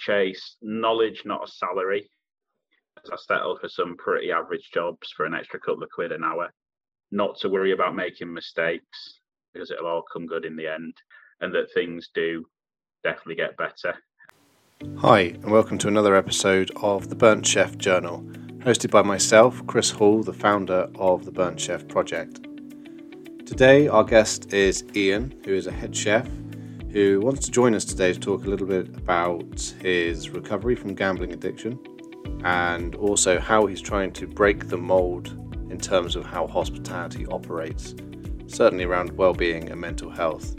chase knowledge, not a salary. As I settled for some pretty average jobs for an extra couple of quid an hour, not to worry about making mistakes because it'll all come good in the end, and that things do definitely get better. Hi, and welcome to another episode of the Burnt Chef Journal, hosted by myself, Chris Hall, the founder of the Burnt Chef Project. Today, our guest is Iain, who is a head chef who wants to join us today to talk a little bit about his recovery from gambling addiction and also how he's trying to break the mold in terms of how hospitality operates, certainly around well-being and mental health.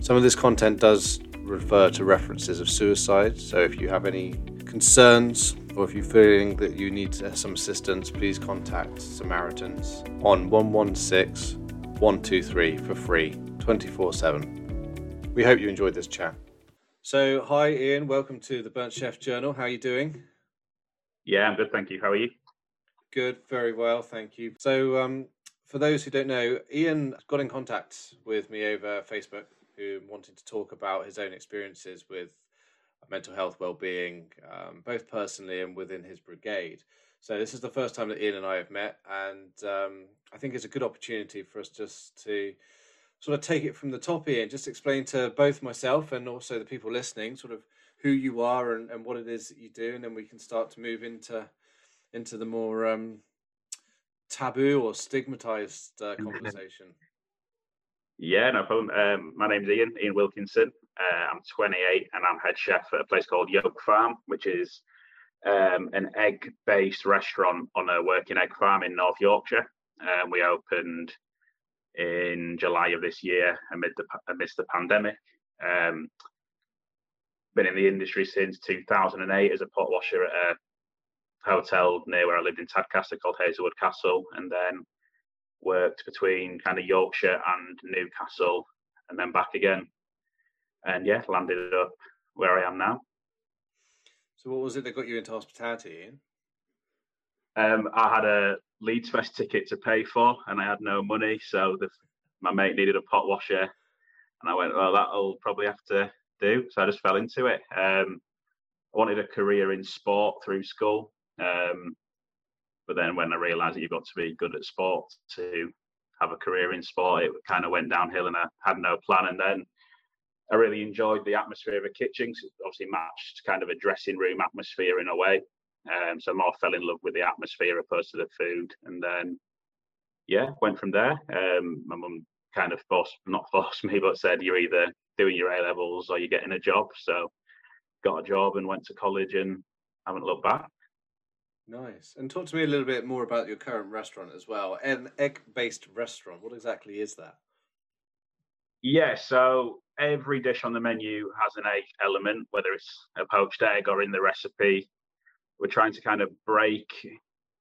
Some of this content does refer to references of suicide, so if you have any concerns or if you're feeling that you need some assistance, please contact Samaritans on 116 123 for free 24 7. We hope you enjoyed this chat. So, hi Iain, welcome to the Burnt Chef Journal. How are you doing? Yeah, I'm good, thank you. How are you? Good, very well, thank you. So, um, for those who don't know, Iain got in contact with me over Facebook, who wanted to talk about his own experiences with mental health well-being, um, both personally and within his brigade. So this is the first time that Iain and I have met, and um, I think it's a good opportunity for us just to sort of take it from the top here and just explain to both myself and also the people listening sort of who you are and, and what it is that you do and then we can start to move into into the more um, taboo or stigmatized uh, conversation. Yeah no problem. Um, my name's iain iain wilkinson. Uh, i'm 28 and i'm head chef at a place called yolk farm which is um, an egg based restaurant on a working egg farm in north yorkshire. Um, we opened in July of this year amid the amidst the pandemic. Um, been in the industry since 2008 as a pot washer at a hotel near where I lived in Tadcaster called Hazelwood Castle, and then worked between kind of Yorkshire and Newcastle, and then back again. And yeah, landed up where I am now. So, what was it that got you into hospitality, Iain? Um, I had a Leeds Fest ticket to pay for, and I had no money. So the, my mate needed a pot washer, and I went, "Well, that'll probably have to do." So I just fell into it. Um, I wanted a career in sport through school, um, but then when I realised that you've got to be good at sport to have a career in sport, it kind of went downhill, and I had no plan. And then I really enjoyed the atmosphere of a kitchen. It obviously matched kind of a dressing room atmosphere in a way. Um, so I more fell in love with the atmosphere opposed to the food, and then yeah, went from there. Um, my mum kind of forced, not forced me, but said you're either doing your A levels or you're getting a job. So got a job and went to college and haven't looked back. Nice. And talk to me a little bit more about your current restaurant as well. An egg-based restaurant. What exactly is that? Yeah, so every dish on the menu has an egg element, whether it's a poached egg or in the recipe we're trying to kind of break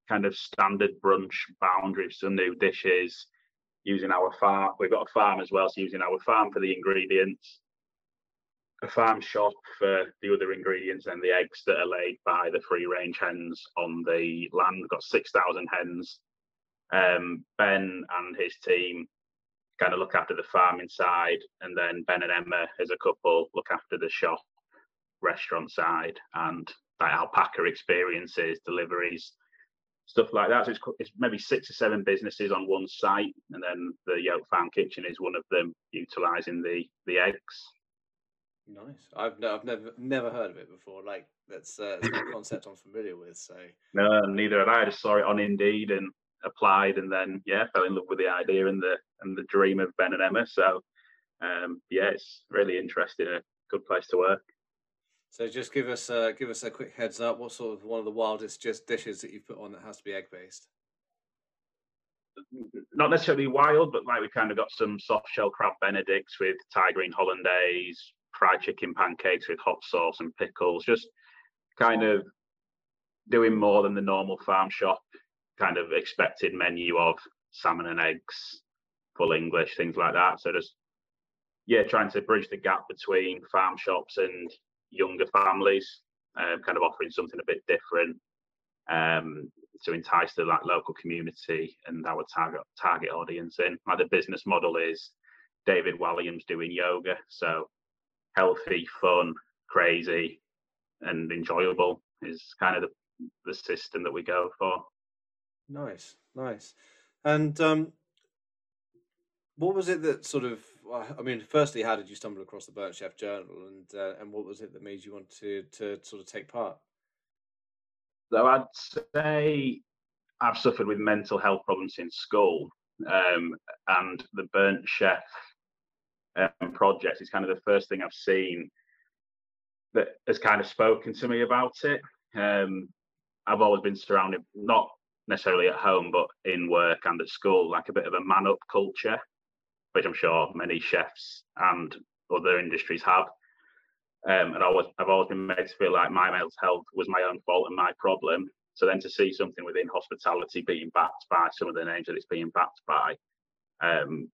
kind of standard brunch boundaries, some new dishes, using our farm. We've got a farm as well, so using our farm for the ingredients, a farm shop for the other ingredients, and the eggs that are laid by the free range hens on the land. We've got 6,000 hens. Um, ben and his team kind of look after the farm inside, and then Ben and Emma, as a couple, look after the shop restaurant side and like alpaca experiences, deliveries, stuff like that. So it's, it's maybe six or seven businesses on one site, and then the Yolk Farm Kitchen is one of them, utilising the the eggs. Nice. I've no, I've never never heard of it before. Like that's uh, not a concept I'm familiar with. So no, neither had I. I just saw it on Indeed and applied, and then yeah, fell in love with the idea and the and the dream of Ben and Emma. So um, yeah, it's really interesting. A good place to work. So just give us uh, give us a quick heads up. What sort of one of the wildest just dishes that you've put on that has to be egg based? Not necessarily wild, but like we've kind of got some soft shell crab benedicts with Thai green hollandaise, fried chicken pancakes with hot sauce and pickles. Just kind of doing more than the normal farm shop kind of expected menu of salmon and eggs, full English, things like that. So just yeah, trying to bridge the gap between farm shops and younger families, um, kind of offering something a bit different um, to entice the like local community and our target target audience in. Like the business model is David Walliams doing yoga, so healthy, fun, crazy, and enjoyable is kind of the, the system that we go for. Nice, nice. And um, what was it that sort of? I mean, firstly, how did you stumble across the Burnt Chef Journal, and uh, and what was it that made you want to to sort of take part? So I'd say I've suffered with mental health problems in school, um, and the Burnt Chef um, project is kind of the first thing I've seen that has kind of spoken to me about it. Um, I've always been surrounded, not necessarily at home, but in work and at school, like a bit of a man up culture, which I'm sure many chefs and other industries have. Um, and I was, I've always been made to feel like my mental health was my own fault and my problem. So then to see something within hospitality being backed by some of the names that it's being backed by, um,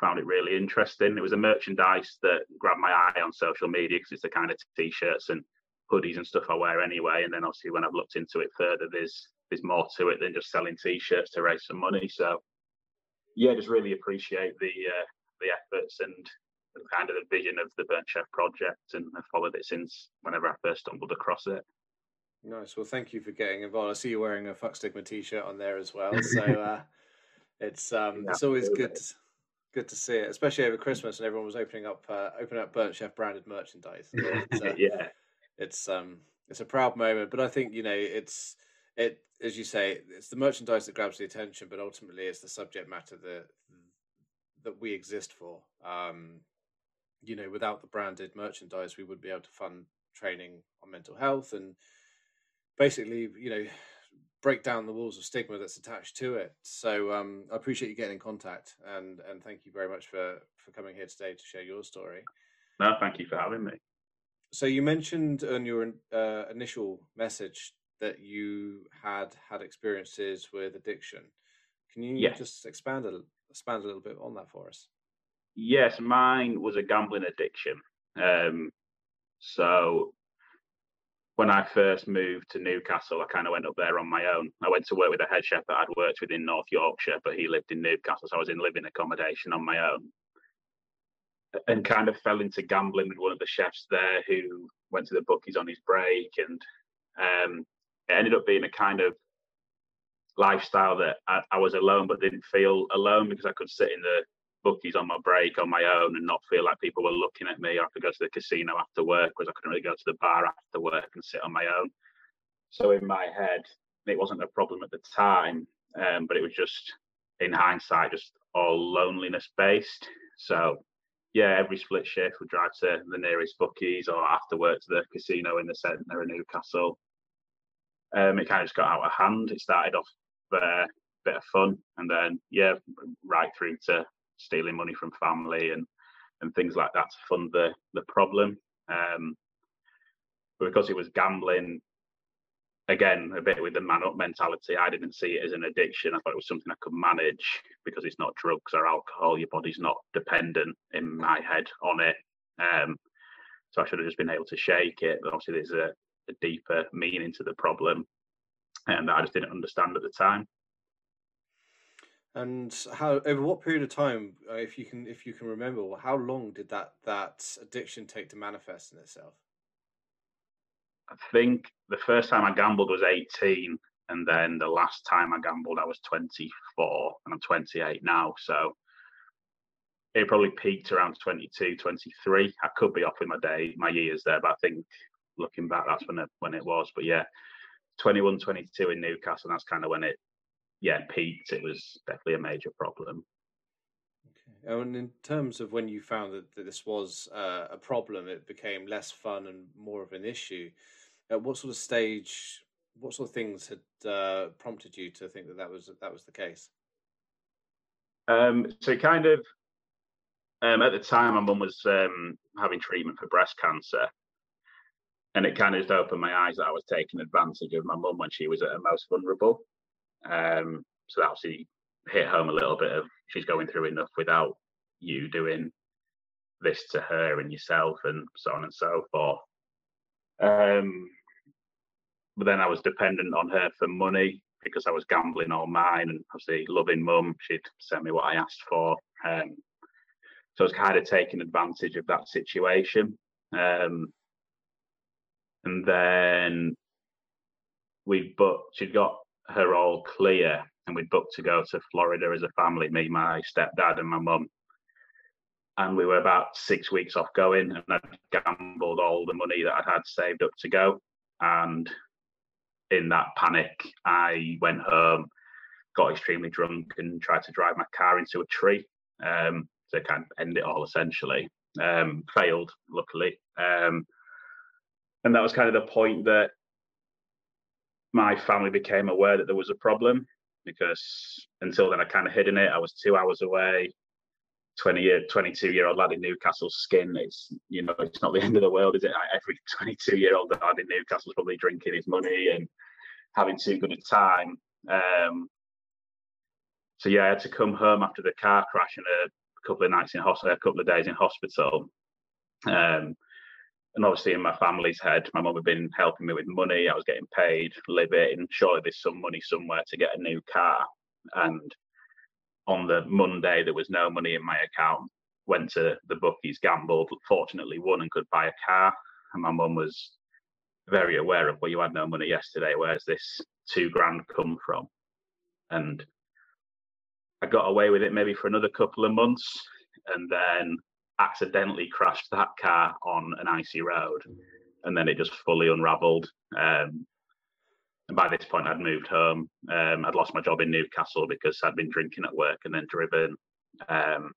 found it really interesting. It was a merchandise that grabbed my eye on social media because it's the kind of t-shirts and hoodies and stuff I wear anyway. And then obviously when I've looked into it further, there's there's more to it than just selling t-shirts to raise some money. So yeah, I just really appreciate the uh, the efforts and kind of the vision of the Burnt Chef project, and I've followed it since whenever I first stumbled across it. Nice. Well, thank you for getting involved. I see you wearing a Fuck Stigma t-shirt on there as well. So uh, it's um, yeah, it's always good. To, good to see it, especially over Christmas and everyone was opening up uh, opening up Burnt Chef branded merchandise. It's, yeah, it's um it's a proud moment, but I think you know it's it as you say it's the merchandise that grabs the attention, but ultimately it's the subject matter that that we exist for. Um, you know, without the branded merchandise, we wouldn't be able to fund training on mental health and basically, you know, break down the walls of stigma that's attached to it. So um, I appreciate you getting in contact and and thank you very much for for coming here today to share your story. No, thank you for having me. So you mentioned in your uh, initial message that you had had experiences with addiction. Can you yeah. just expand a expand a little bit on that for us? Yes, mine was a gambling addiction. Um, so when I first moved to Newcastle, I kind of went up there on my own. I went to work with a head chef that I'd worked with in North Yorkshire, but he lived in Newcastle, so I was in living accommodation on my own. And kind of fell into gambling with one of the chefs there who went to the bookies on his break. And um, it ended up being a kind of lifestyle that I, I was alone, but didn't feel alone because I could sit in the bookies on my break on my own and not feel like people were looking at me I could go to the casino after work because I couldn't really go to the bar after work and sit on my own. So in my head, it wasn't a problem at the time, um, but it was just in hindsight, just all loneliness based. So yeah, every split shift would drive to the nearest bookies or after work to the casino in the centre of Newcastle. Um, it kind of just got out of hand. It started off a uh, bit of fun, and then yeah, right through to stealing money from family and and things like that to fund the the problem. Um, but because it was gambling, again, a bit with the man up mentality, I didn't see it as an addiction. I thought it was something I could manage because it's not drugs or alcohol. Your body's not dependent in my head on it. Um, so I should have just been able to shake it. But obviously, there's a, a deeper meaning to the problem, and that I just didn't understand at the time. And how over what period of time, uh, if you can if you can remember, how long did that that addiction take to manifest in itself? I think the first time I gambled was 18, and then the last time I gambled I was 24, and I'm 28 now. So it probably peaked around 22, 23. I could be off with my day, my years there, but I think looking back, that's when it when it was. But yeah, 21, 22 in Newcastle, and that's kind of when it yeah peaked, it was definitely a major problem. Okay. And in terms of when you found that, that this was uh, a problem, it became less fun and more of an issue. At what sort of stage, what sort of things had uh, prompted you to think that that was that was the case? Um, so kind of um, at the time, my mum was um, having treatment for breast cancer, and it kind of just opened my eyes that I was taking advantage of my mum when she was at her most vulnerable. Um, so that obviously hit home a little bit of she's going through enough without you doing this to her and yourself and so on and so forth. Um, but then I was dependent on her for money because I was gambling all mine and obviously loving mum, she'd send me what I asked for. Um, so I was kind of taking advantage of that situation. Um, and then we booked. She'd got her all clear, and we'd booked to go to Florida as a family. Me, my stepdad, and my mum. And we were about six weeks off going, and I'd gambled all the money that I'd had saved up to go. And in that panic, I went home, got extremely drunk, and tried to drive my car into a tree um, to kind of end it all. Essentially, um, failed, luckily. Um, and that was kind of the point that my family became aware that there was a problem because until then I kind of hidden it. I was two hours away. 20 year 22 year old lad in Newcastle skin it's you know it's not the end of the world is it every 22 year old lad in Newcastle's probably drinking his money and having too good a time um, so yeah I had to come home after the car crash and a couple of nights in hospital a couple of days in hospital um, and obviously in my family's head, my mum had been helping me with money. I was getting paid, living. Surely there's some money somewhere to get a new car. And on the Monday, there was no money in my account. Went to the bookies, gambled, fortunately won and could buy a car. And my mum was very aware of, well, you had no money yesterday. Where's this two grand come from? And I got away with it maybe for another couple of months. And then accidentally crashed that car on an icy road, and then it just fully unravelled. Um, and by this point, I'd moved home. Um, I'd lost my job in Newcastle because I'd been drinking at work and then driven. Um,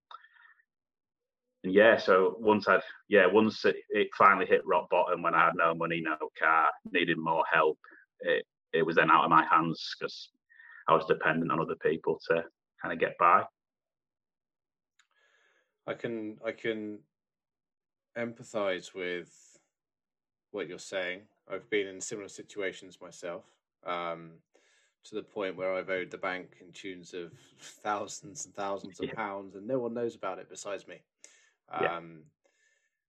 and yeah, so once I'd yeah, once it, it, finally hit rock bottom when I had no money, no car, needed more help, it it was then out of my hands because I was dependent on other people to kind of get by. I can I can empathize with what you're saying. I've been in similar situations myself, um, to the point where I've owed the bank in tunes of thousands and thousands of yeah. pounds, and no one knows about it besides me. Um, yeah.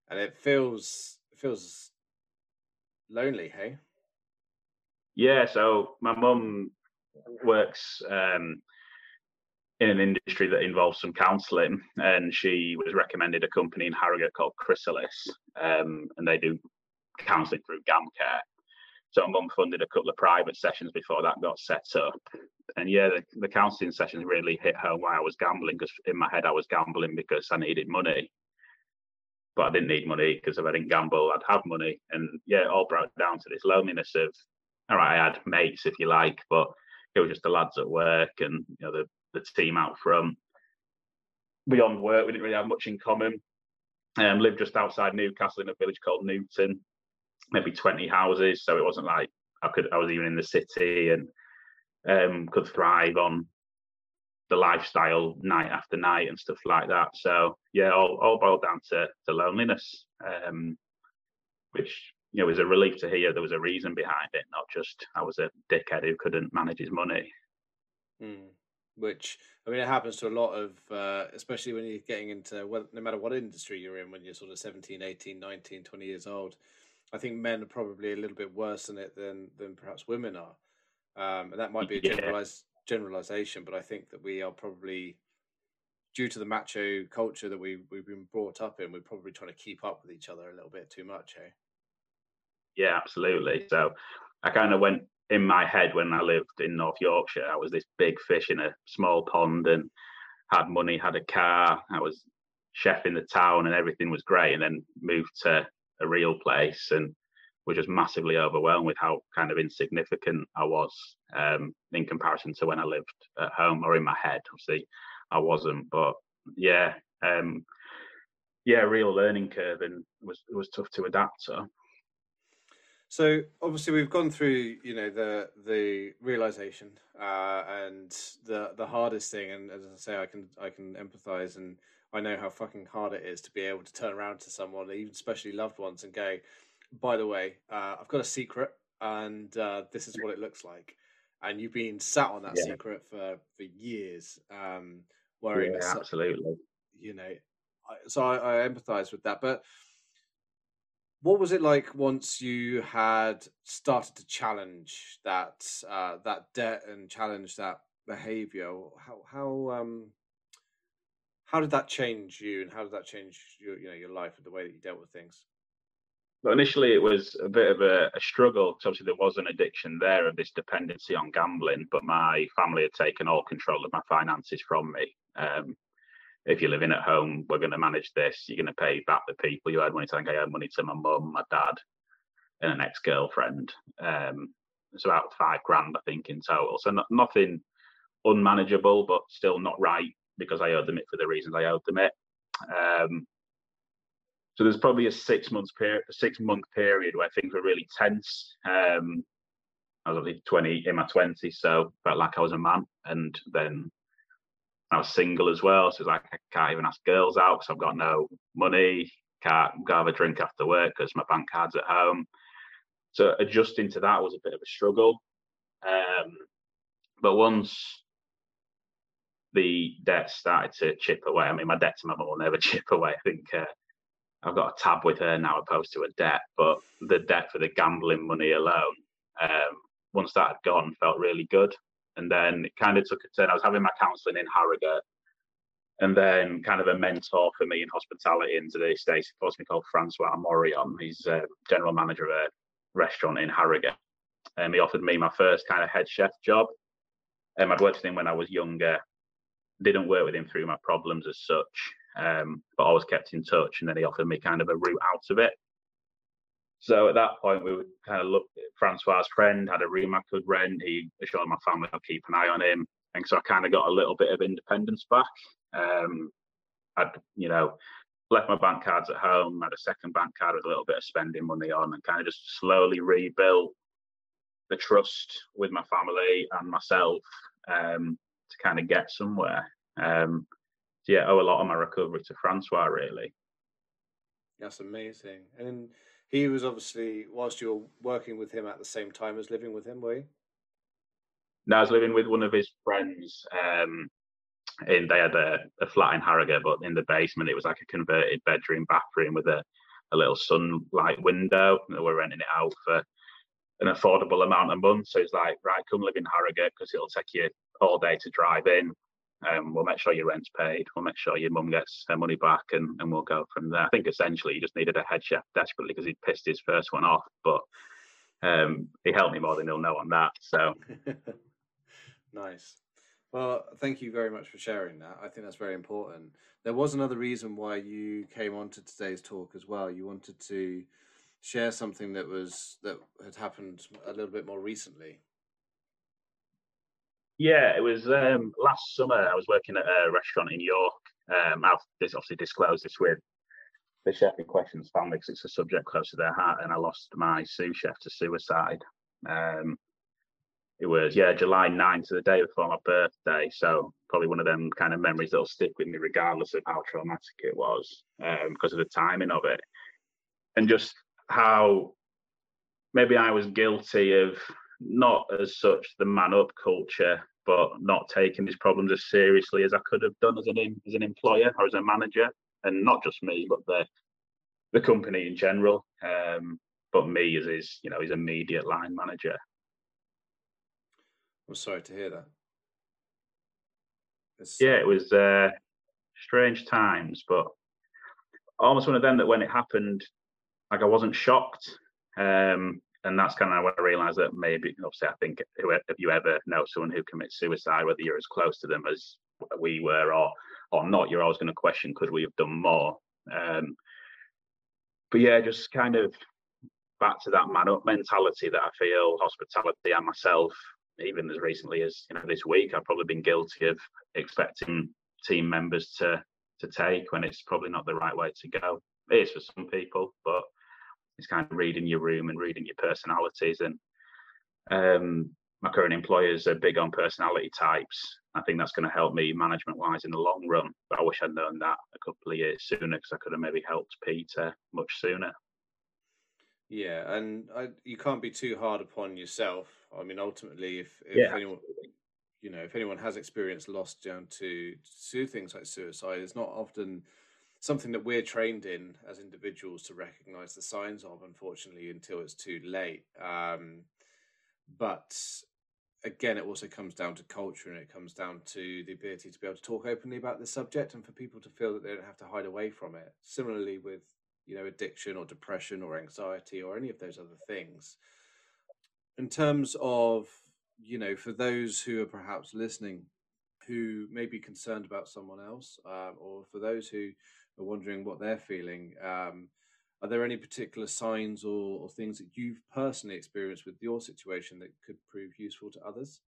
And it feels feels lonely. Hey. Yeah. So my mum works um, in an industry that involves some counselling, and she was recommended a company in Harrogate called Chrysalis, um, and they do counselling through GamCare. So mum funded a couple of private sessions before that got set up, and yeah, the, the counselling sessions really hit home why I was gambling because in my head I was gambling because I needed money, but I didn't need money because if I didn't gamble, I'd have money, and yeah, it all broke down to this loneliness of, all right, I had mates if you like, but it was just the lads at work and you know the the team out front. Beyond work, we didn't really have much in common. Um, lived just outside Newcastle in a village called Newton, maybe 20 houses. So it wasn't like I could I was even in the city and um, could thrive on the lifestyle night after night and stuff like that. So yeah, all, all boiled down to, to loneliness, um, which you know was a relief to hear there was a reason behind it, not just I was a dickhead who couldn't manage his money. Mm which I mean, it happens to a lot of, uh, especially when you're getting into, well, no matter what industry you're in, when you're sort of 17, 18, 19, 20 years old. I think men are probably a little bit worse in it than than perhaps women are, um, and that might be a generalized generalization. But I think that we are probably, due to the macho culture that we we've been brought up in, we're probably trying to keep up with each other a little bit too much, eh? Yeah, absolutely. So I kind of went in my head when I lived in North Yorkshire, I was this big fish in a small pond and had money, had a car. I was chef in the town and everything was great. And then moved to a real place and was just massively overwhelmed with how kind of insignificant I was um, in comparison to when I lived at home or in my head. Obviously, I wasn't, but yeah, um, yeah, real learning curve and was was tough to adapt to. So obviously we've gone through, you know, the the realization uh, and the the hardest thing. And as I say, I can I can empathize and I know how fucking hard it is to be able to turn around to someone, even especially loved ones, and go, by the way, uh, I've got a secret, and uh, this is what it looks like. And you've been sat on that yeah. secret for for years, um, worrying. Yeah, absolutely. You know, so I, I empathize with that, but what was it like once you had started to challenge that uh, that debt and challenge that behavior? How how um how did that change you, and how did that change your you know your life and the way that you dealt with things? but initially it was a bit of a, a struggle because obviously there was an addiction there of this dependency on gambling, but my family had taken all control of my finances from me. Um, if you're living at home, we're going to manage this. You're going to pay back the people you had money to. I think I owed money to my mum, my dad, and an ex-girlfriend. Um, it's about five grand, I think, in total. So not, nothing unmanageable, but still not right because I owed them it for the reasons I owed them it. Um, so there's probably a six months period, a six month period where things were really tense. Um, I was only 20 in my 20s, so felt like I was a man. And then I was single as well, so it's like I can't even ask girls out because I've got no money. Can't go have a drink after work because my bank card's at home. So adjusting to that was a bit of a struggle. Um, but once the debt started to chip away, I mean, my debt to my mum will never chip away. I think uh, I've got a tab with her now opposed to a debt, but the debt for the gambling money alone, um, once that had gone, felt really good. And then it kind of took a turn. I was having my counselling in Harrogate, and then kind of a mentor for me in hospitality in today's days, he me called Francois Morion. He's a general manager of a restaurant in Harrogate. And he offered me my first kind of head chef job. Um, I'd worked with him when I was younger, didn't work with him through my problems as such um, but always kept in touch. And then he offered me kind of a route out of it. So at that point, we would kind of look. Francois' friend had a room I could rent. He assured my family I'd keep an eye on him, and so I kind of got a little bit of independence back. Um, I'd, you know, left my bank cards at home, had a second bank card with a little bit of spending money on, and kind of just slowly rebuilt the trust with my family and myself um, to kind of get somewhere. Um, yeah, owe a lot of my recovery to Francois, really. That's amazing. And he was obviously, whilst you were working with him at the same time as living with him, were you? No, I was living with one of his friends. Um, and they had a, a flat in Harrogate, but in the basement it was like a converted bedroom, bathroom with a, a little sunlight window. And we're renting it out for an affordable amount a month. So it's like, right, come live in Harrogate because it'll take you all day to drive in. Um, we'll make sure your rent's paid. We'll make sure your mum gets her money back, and, and we'll go from there. I think essentially he just needed a head chef desperately because he'd pissed his first one off, but um, he helped me more than he'll know on that. So nice. Well, thank you very much for sharing that. I think that's very important. There was another reason why you came on to today's talk as well. You wanted to share something that was that had happened a little bit more recently. Yeah, it was um, last summer. I was working at a restaurant in York. Um, I've obviously disclosed this with the chef in question's family because it's a subject close to their heart, and I lost my sous chef to suicide. Um, it was yeah July 9th, the day before my birthday. So probably one of them kind of memories that'll stick with me regardless of how traumatic it was um, because of the timing of it, and just how maybe I was guilty of not as such the man up culture, but not taking these problems as seriously as I could have done as an as an employer or as a manager, and not just me, but the the company in general. Um, but me as his, you know, his immediate line manager. I'm sorry to hear that. It's... Yeah, it was uh, strange times, but almost one of them that when it happened, like I wasn't shocked. Um, and that's kind of when I realised that maybe, obviously, I think if you ever know someone who commits suicide, whether you're as close to them as we were or or not, you're always going to question, could we have done more? Um, but yeah, just kind of back to that man up mentality that I feel hospitality and myself, even as recently as you know this week, I've probably been guilty of expecting team members to to take when it's probably not the right way to go. It is for some people, but it's kind of reading your room and reading your personalities. And um, my current employers are big on personality types. I think that's going to help me management wise in the long run. But I wish I'd known that a couple of years sooner because I could have maybe helped Peter much sooner. Yeah, and I, you can't be too hard upon yourself. I mean, ultimately, if, if yeah. anyone, you know, if anyone has experienced loss down to to things like suicide, it's not often something that we're trained in as individuals to recognize the signs of, unfortunately, until it's too late. Um, but again, it also comes down to culture and it comes down to the ability to be able to talk openly about the subject and for people to feel that they don't have to hide away from it. Similarly, with you know, addiction or depression or anxiety or any of those other things. In terms of, you know, for those who are perhaps listening who may be concerned about someone else, um, or for those who are wondering what they're feeling, um, are there any particular signs or, or, things that you've personally experienced with your situation that could prove useful to others?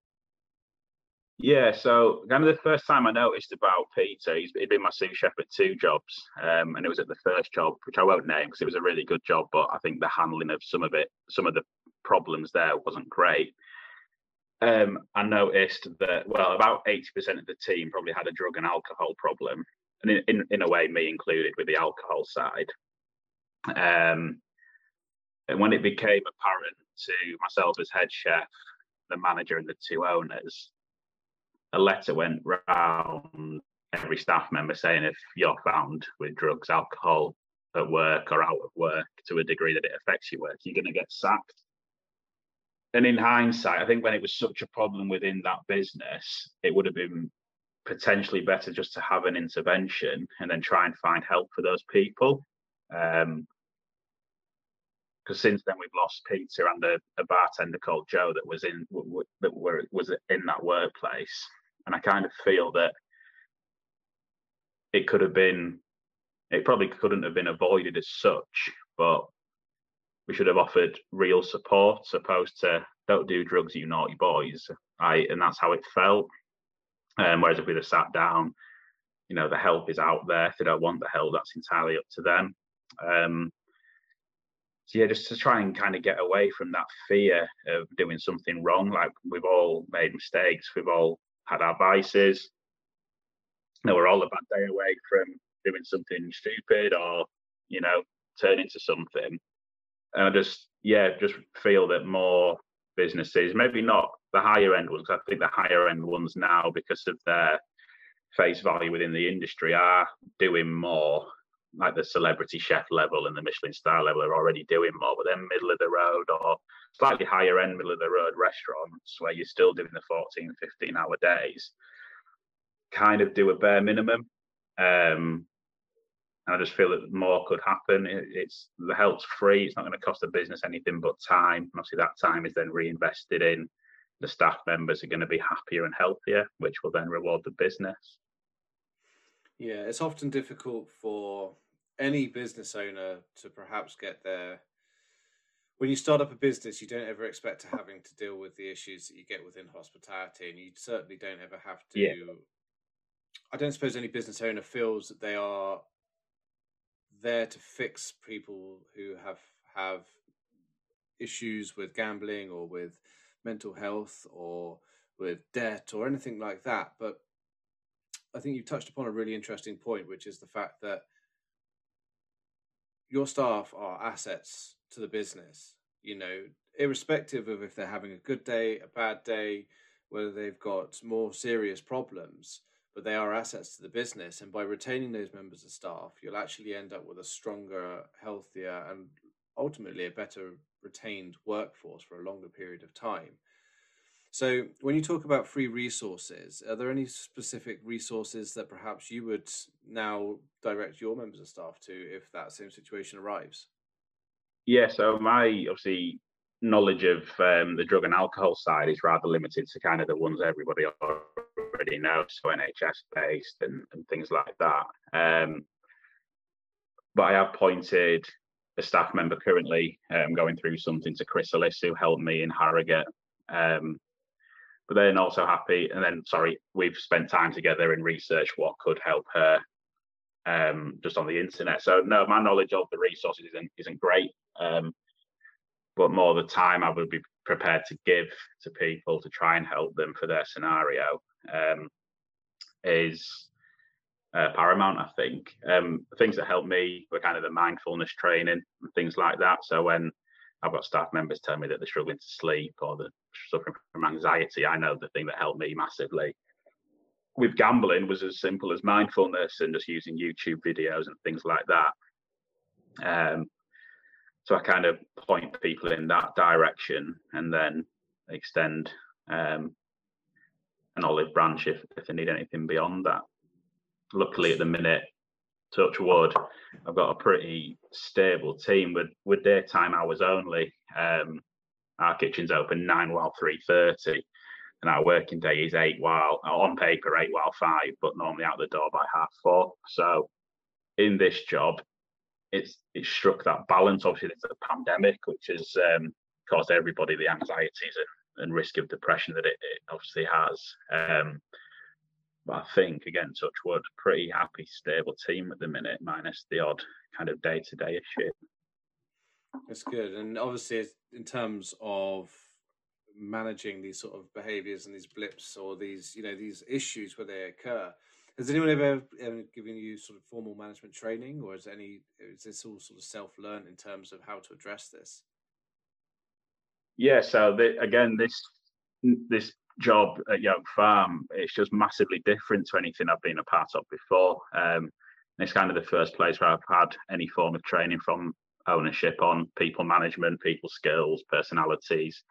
Yeah, so kind of the first time I noticed about Peter, he's, he'd been my sous chef at two jobs, um, and it was at the first job, which I won't name because it was a really good job, but I think the handling of some of it, some of the problems there wasn't great. Um, I noticed that well, about eighty percent of the team probably had a drug and alcohol problem, and in, in, in a way, me included with the alcohol side. Um, and when it became apparent to myself as head chef, the manager, and the two owners, a letter went round every staff member saying if you're found with drugs, alcohol at work or out of work to a degree that it affects your work, you're going to get sacked. And in hindsight, I think when it was such a problem within that business, it would have been potentially better just to have an intervention and then try and find help for those people. Um, because since then we've lost Peter and a, a, bartender called Joe that was in that were, was in that workplace, and I kind of feel that it could have been, it probably couldn't have been avoided as such, but we should have offered real support, opposed to don't do drugs, you naughty boys. I and that's how it felt. Um, whereas if we'd have sat down, you know, the help is out there. If they don't want the help, that's entirely up to them. Um, so yeah, just to try and kind of get away from that fear of doing something wrong. Like we've all made mistakes, we've all had our vices. You know, we're all a bad day away from doing something stupid or, you know, turn into something. And I just, yeah, just feel that more businesses, maybe not the higher end ones, I think the higher end ones now, because of their face value within the industry, are doing more like the celebrity chef level and the Michelin star level are already doing more, but then middle of the road or slightly higher end middle of the road restaurants where you're still doing the 14, 15 hour days, kind of do a bare minimum. Um, and I just feel that more could happen. It, it's the help's free. It's not going to cost the business anything but time. And obviously, that time is then reinvested in the staff members are going to be happier and healthier, which will then reward the business. Yeah, it's often difficult for any business owner to perhaps get there. When you start up a business, you don't ever expect to having to deal with the issues that you get within hospitality, and you certainly don't ever have to. Yeah. I don't suppose any business owner feels that they are there to fix people who have have issues with gambling or with mental health or with debt or anything like that. But I think you touched upon a really interesting point, which is the fact that your staff are assets to the business. You know, irrespective of if they're having a good day, a bad day, whether they've got more serious problems, but they are assets to the business. And by retaining those members of staff, you'll actually end up with a stronger, healthier, and ultimately a better retained workforce for a longer period of time. So, when you talk about free resources, are there any specific resources that perhaps you would now direct your members of staff to if that same situation arrives? Yeah, so my obviously knowledge of um, the drug and alcohol side is rather limited to kind of the ones everybody already knows, so NHS based and, and things like that. Um, but I have pointed a staff member currently um, going through something to Chrysalis, who helped me in Harrogate. Um, but then also happy, and then sorry, we've spent time together and researched what could help her um, just on the internet. So no, my knowledge of the resources isn't isn't great. Um, but more the time I would be prepared to give to people to try and help them for their scenario um, is uh, paramount. I think um, things that helped me were kind of the mindfulness training and things like that. So when I've got staff members tell me that they're struggling to sleep or they're suffering from anxiety, I know the thing that helped me massively with gambling was as simple as mindfulness and just using YouTube videos and things like that. Um, so I kind of point people in that direction and then extend um, an olive branch if, if they need anything beyond that. Luckily, at the minute, touch wood, I've got a pretty stable team with with daytime hours only. Um, our kitchen's open nine while three thirty, and our working day is eight while on paper eight while five, but normally out the door by half four. So in this job, it's it's struck that balance. Obviously, there's a pandemic, which has um, caused everybody the anxieties and, and risk of depression that it, it obviously has. Um, I think again, touch wood, pretty happy, stable team at the minute, minus the odd kind of day to day issue. That's good, and obviously, in terms of managing these sort of behaviours and these blips or these, you know, these issues where they occur. Has anyone ever, ever given you sort of formal management training, or is any is this all sort of self learned in terms of how to address this? Yeah, so the, again, this this job at Yolk Farm, it's just massively different to anything I've been a part of before. Um, it's kind of the first place where I've had any form of training from ownership on people management, people skills, personalities,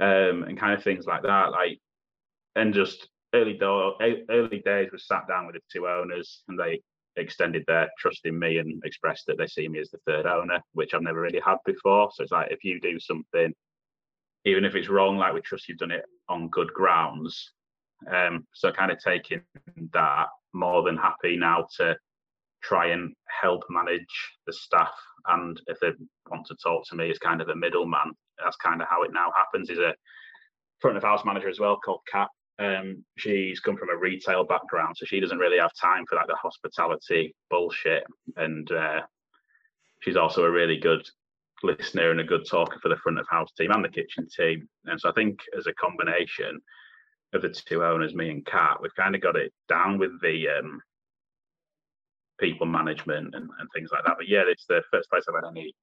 um, and kind of things like that. Like, and just early early days was sat down with the two owners, and they extended their trust in me and expressed that they see me as the third owner, which I've never really had before. So it's like if you do something, even if it's wrong, like we trust you've done it on good grounds. Um, so kind of taking that more than happy now to try and help manage the staff and if they want to talk to me as kind of a middleman. That's kind of how it now happens. Is a front of house manager as well called kat. Um, she's come from a retail background so she doesn't really have time for like the hospitality bullshit. And uh, she's also a really good listener and a good talker for the front of house team and the kitchen team and so i think as a combination of the two owners me and kat we've kind of got it down with the um, people management and, and things like that. But yeah, it's the first place I've had any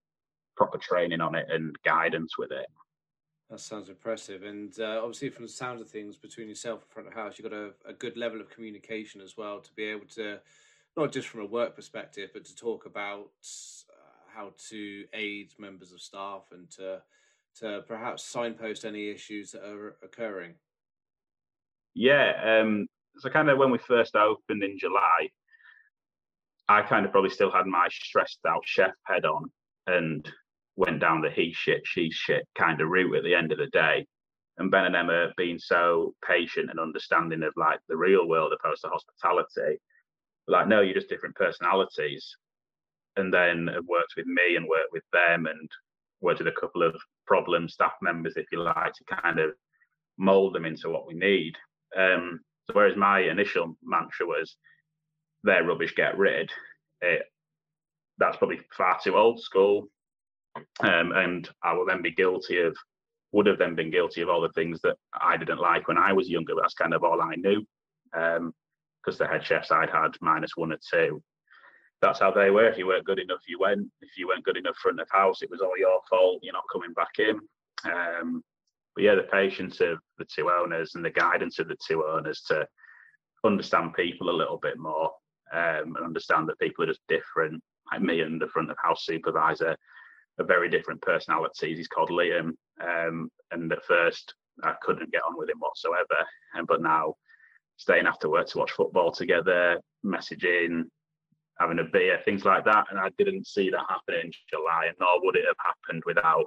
proper training on it and guidance with it. That sounds impressive. And uh, obviously, from the sound of things, between yourself and front of house, you've got a, a, good level of communication as well to be able to, not just from a work perspective, but to talk about how to aid members of staff and to, to perhaps signpost any issues that are occurring. Yeah. Um, so, kind of when we first opened in July, I kind of probably still had my stressed out chef head on and went down the he shit, she shit kind of route at the end of the day. And Ben and Emma being so patient and understanding of like the real world opposed to hospitality, like, no, you're just different personalities. And then have worked with me and worked with them and worked with a couple of problem staff members, if you like, to kind of mold them into what we need. Um, so whereas my initial mantra was, their rubbish get rid, it, that's probably far too old school. Um, and I will then be guilty of, would have then been guilty of all the things that I didn't like when I was younger. That's kind of all I knew. Because um, the head chefs I'd had minus one or two, that's how they were. If you weren't good enough, you went. If you weren't good enough front of house, it was all your fault. You're not coming back in. Um, but yeah, the patience of the two owners and the guidance of the two owners to understand people a little bit more um, and understand that people are just different. Like me and the front of house supervisor are very different personalities. He's called Liam, um, and at first I couldn't get on with him whatsoever. And but now staying after work to watch football together, messaging, having a beer, things like that. And I didn't see that happen in July, nor would it have happened without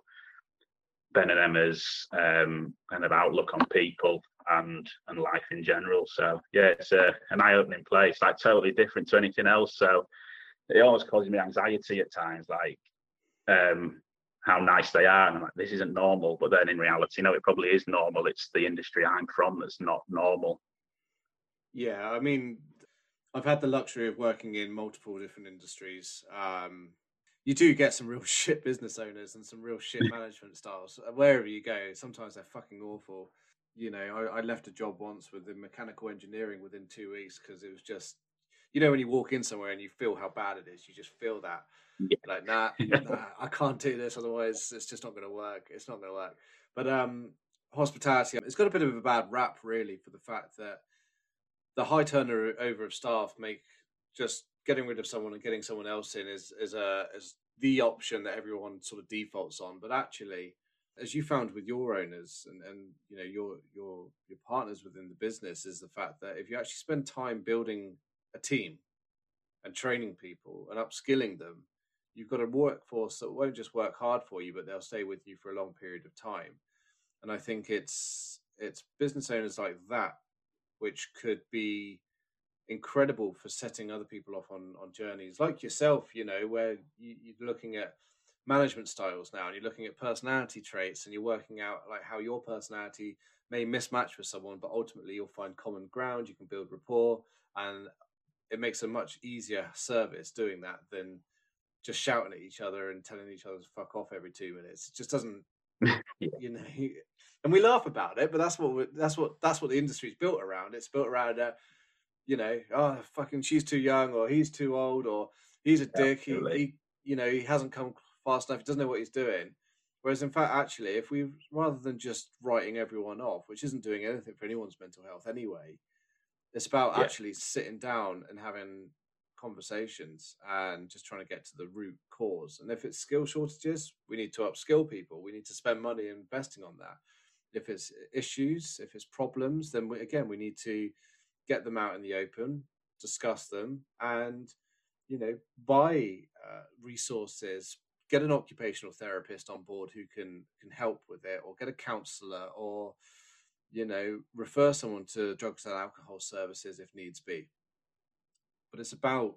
Ben and Emma's um, kind of outlook on people and and life in general. So yeah, it's a, an eye-opening place, like totally different to anything else. So it always causes me anxiety at times, like um, how nice they are, and I'm like, this isn't normal. But then in reality, no, it probably is normal. It's the industry I'm from that's not normal. Yeah, I mean, I've had the luxury of working in multiple different industries. Um, you do get some real shit business owners and some real shit management styles wherever you go. Sometimes they're fucking awful you know, I, I left a job once with the mechanical engineering within two weeks because it was just, you know, when you walk in somewhere and you feel how bad it is, you just feel that. Yeah. Like, nah, nah, I can't do this. Otherwise, it's just not going to work. It's not going to work. But um, hospitality, it's got a bit of a bad rap, really, for the fact that the high turnover of staff make just getting rid of someone and getting someone else in is is a is the option that everyone sort of defaults on. But actually, as you found with your owners and, and you know your your your partners within the business is the fact that if you actually spend time building a team and training people and upskilling them, you've got a workforce that won't just work hard for you, but they'll stay with you for a long period of time. And I think it's it's business owners like that which could be incredible for setting other people off on on journeys like yourself. You know, where you, you're looking at management styles now and you're looking at personality traits and you're working out like how your personality may mismatch with someone but ultimately you'll find common ground you can build rapport and it makes a much easier service doing that than just shouting at each other and telling each other to fuck off every two minutes. It just doesn't, you know. And we laugh about it, but that's what that's what that's what the industry's built around. It's built around, uh, you know, oh fucking she's too young, or he's too old, or he's a dick. He, he, you know, he hasn't come fast enough. He doesn't know what he's doing. Whereas in fact, actually, if we rather than just writing everyone off, which isn't doing anything for anyone's mental health anyway, it's about yeah. actually sitting down and having conversations and just trying to get to the root cause. And if it's skill shortages, we need to upskill people. We need to spend money investing on that. If it's issues, if it's problems, then we, again we need to get them out in the open, discuss them, and you know buy uh, resources. Get an occupational therapist on board who can can help with it, or get a counsellor, or you know refer someone to drugs and alcohol services if needs be but it's about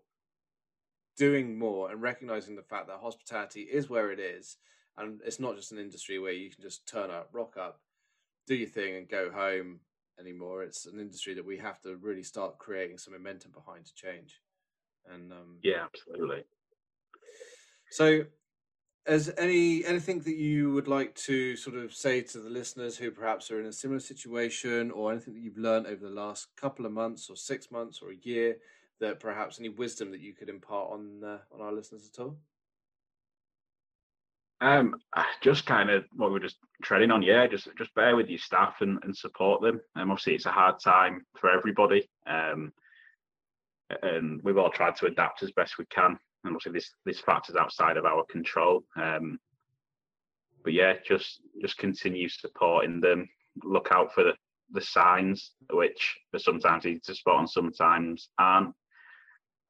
doing more and recognizing the fact that hospitality is where it is and it's not just an industry where you can just turn up rock up do your thing and go home anymore. It's an industry that we have to really start creating some momentum behind to change. And um, yeah absolutely. So is any anything that you would like to sort of say to the listeners who perhaps are in a similar situation or anything that you've learned over the last couple of months or six months or a year that perhaps any wisdom that you could impart on uh, on our listeners at all? Um, just kind of what we're just treading on. Yeah, just just bear with your staff and, and support them. And um, obviously, it's a hard time for everybody. Um, and we've all tried to adapt as best we can. And obviously, this this factor's outside of our control. Um, but yeah, just just continue supporting them. Look out for the, the signs, which are sometimes easy to spot and sometimes aren't.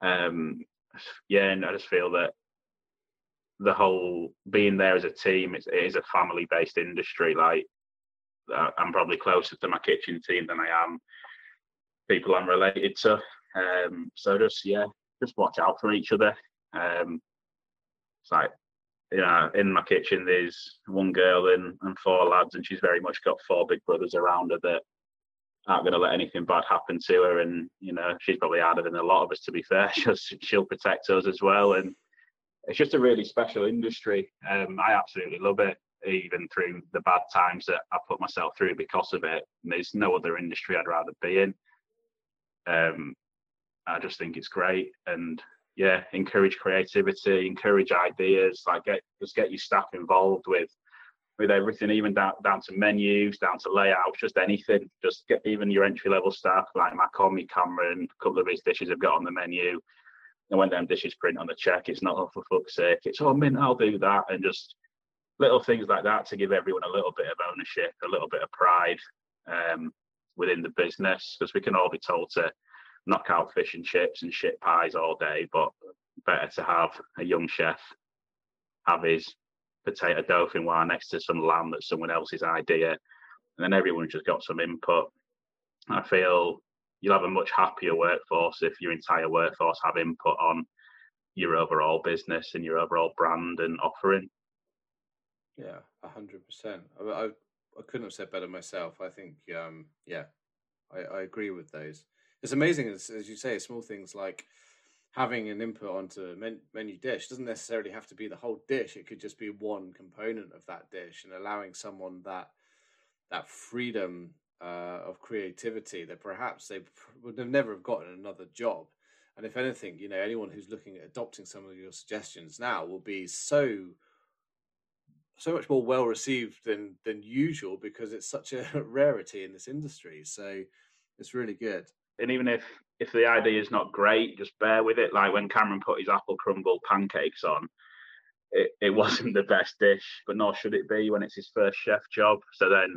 Um, yeah, and I just feel that the whole being there as a team is, it is a family based industry. Like I'm probably closer to my kitchen team than I am people I'm related to. Um, so just yeah, just watch out for each other. Um, it's like you know, in my kitchen there's one girl and, and four lads, and she's very much got four big brothers around her that aren't going to let anything bad happen to her. And you know, she's probably harder than a lot of us. To be fair, she'll she'll protect us as well. And it's just a really special industry. Um, I absolutely love it, even through the bad times that I put myself through because of it. There's no other industry I'd rather be in. Um, I just think it's great, and yeah, encourage creativity, encourage ideas. Like get just get your staff involved with with everything, even down, down to menus, down to layouts, just anything. Just get even your entry level stuff like my commis Cameron, a couple of his dishes have got on the menu. And when them dishes print on the check, it's not oh, for fuck's sake. It's oh mint, I'll do that, and just little things like that to give everyone a little bit of ownership, a little bit of pride um, within the business, because we can all be told to knock out fish and chips and shit pies all day, but better to have a young chef have his potato dauphinoise next to some lamb that's someone else's idea, and then everyone's just got some input. I feel you'll have a much happier workforce if your entire workforce have input on your overall business and your overall brand and offering. Yeah, a hundred percent. I I couldn't have said better myself. I think, um, yeah, I, I agree with those. It's amazing, as, as you say, small things like having an input onto a men- menu dish doesn't necessarily have to be the whole dish it could just be one component of that dish and allowing someone that that freedom uh, of creativity that perhaps they would have never have gotten another job. And if anything you know anyone who's looking at adopting some of your suggestions now will be so so much more well received than than usual because it's such a rarity in this industry. So it's really good. And even if if the idea is not great, just bear with it. Like when Cameron put his apple crumble pancakes on, it, it wasn't the best dish, but nor should it be when it's his first chef job. So then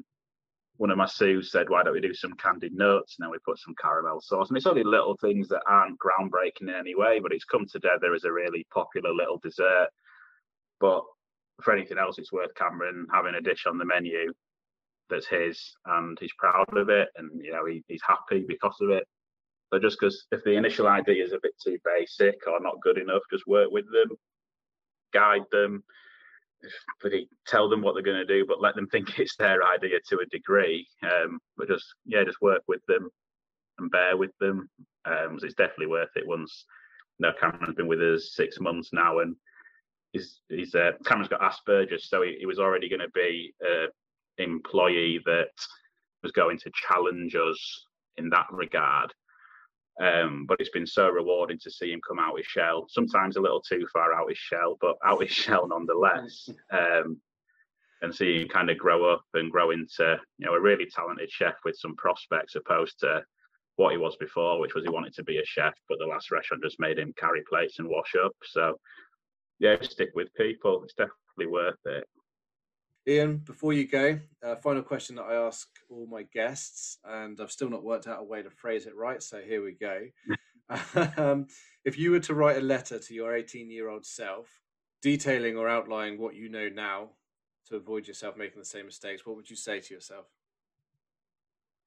one of my sous said, "Why don't we do some candied nuts?" And then we put some caramel sauce, and it's only little things that aren't groundbreaking in any way, but it's come together as a really popular little dessert. But for anything else, it's worth Cameron having a dish on the menu that's his, and he's proud of it, and you know he, he's happy because of it. So just because if the initial idea is a bit too basic or not good enough, just work with them, guide them, pretty tell them what they're going to do, but let them think it's their idea to a degree. Um, but just yeah, just work with them and bear with them. Um, it's definitely worth it. Once you know, Cameron's been with us six months now, and he's he's uh, Cameron's got Asperger's, so he, he was already going to be an employee that was going to challenge us in that regard. Um, but it's been so rewarding to see him come out his shell. Sometimes a little too far out his shell, but out his shell nonetheless. Um, and see him kind of grow up and grow into you know a really talented chef with some prospects, opposed to what he was before, which was he wanted to be a chef, but the last restaurant just made him carry plates and wash up. So yeah, stick with people. It's definitely worth it. Iain, before you go, uh, final question that I ask all my guests, and I've still not worked out a way to phrase it right, so here we go. um, if you were to write a letter to your 18 year old self, detailing or outlining what you know now to avoid yourself making the same mistakes, what would you say to yourself?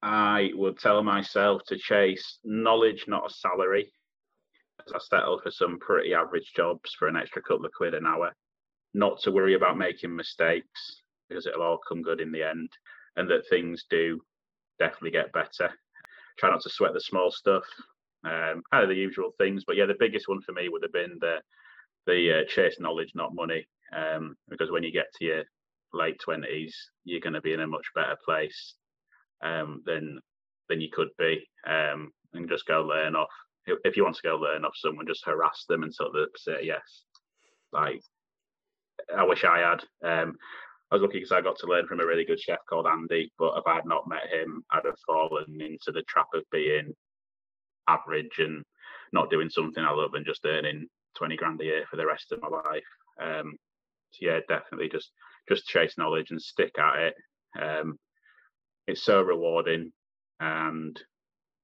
I would tell myself to chase knowledge, not a salary. As I settled for some pretty average jobs for an extra couple of quid an hour, not to worry about making mistakes because it'll all come good in the end, and that things do definitely get better. Try not to sweat the small stuff, um, kind of the usual things. But yeah, the biggest one for me would have been the the uh, chase knowledge, not money, um, because when you get to your late twenties, you're going to be in a much better place um, than than you could be, um, and just go learn off. If you want to go learn off someone, just harass them until they say yes. Like I wish I had. Um, I was lucky because I got to learn from a really good chef called Andy. But if I had not met him, I'd have fallen into the trap of being average and not doing something I love and just earning twenty grand a year for the rest of my life. Um, so yeah, definitely just just chase knowledge and stick at it. Um, it's so rewarding, and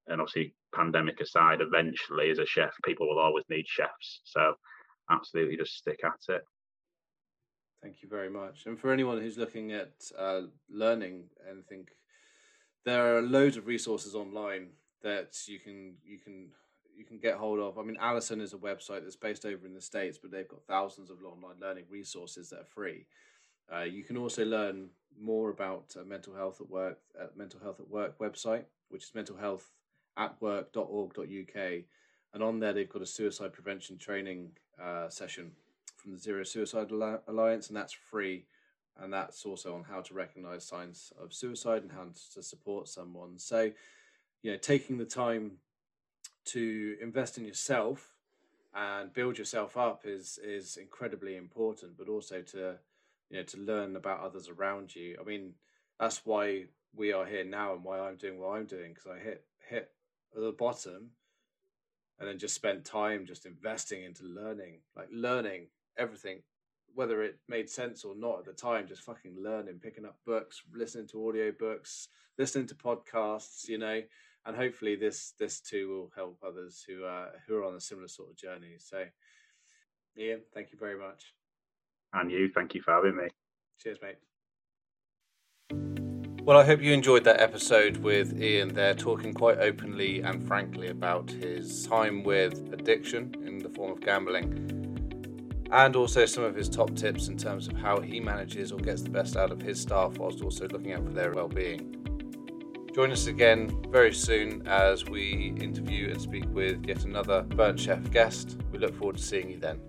and obviously pandemic aside, eventually as a chef, people will always need chefs. So absolutely, just stick at it. Thank you very much. And for anyone who's looking at uh, learning think there are loads of resources online that you can you can you can get hold of. I mean, Alison is a website that's based over in the states, but they've got thousands of online learning resources that are free. Uh, you can also learn more about uh, mental health at work at Mental Health at Work website, which is mentalhealthatwork.org.uk, and on there they've got a suicide prevention training uh, session from the Zero Suicide Alliance, and that's free. And that's also on how to recognize signs of suicide and how to support someone. So, you know, taking the time to invest in yourself and build yourself up is is incredibly important, but also to you know to learn about others around you. I mean, that's why we are here now and why I'm doing what I'm doing because I hit hit the bottom and then just spent time just investing into learning, like learning everything, whether it made sense or not at the time, just fucking learning, picking up books, listening to audio books, listening to podcasts, you know, and hopefully this this too will help others who uh, who are on a similar sort of journey. So, Iain, thank you very much. And you, thank you for having me. Cheers, mate. Well, I hope you enjoyed that episode with Iain there, talking quite openly and frankly about his time with addiction in the form of gambling and also some of his top tips in terms of how he manages or gets the best out of his staff whilst also looking out for their well-being. Join us again very soon as we interview and speak with yet another Burnt Chef guest. We look forward to seeing you then.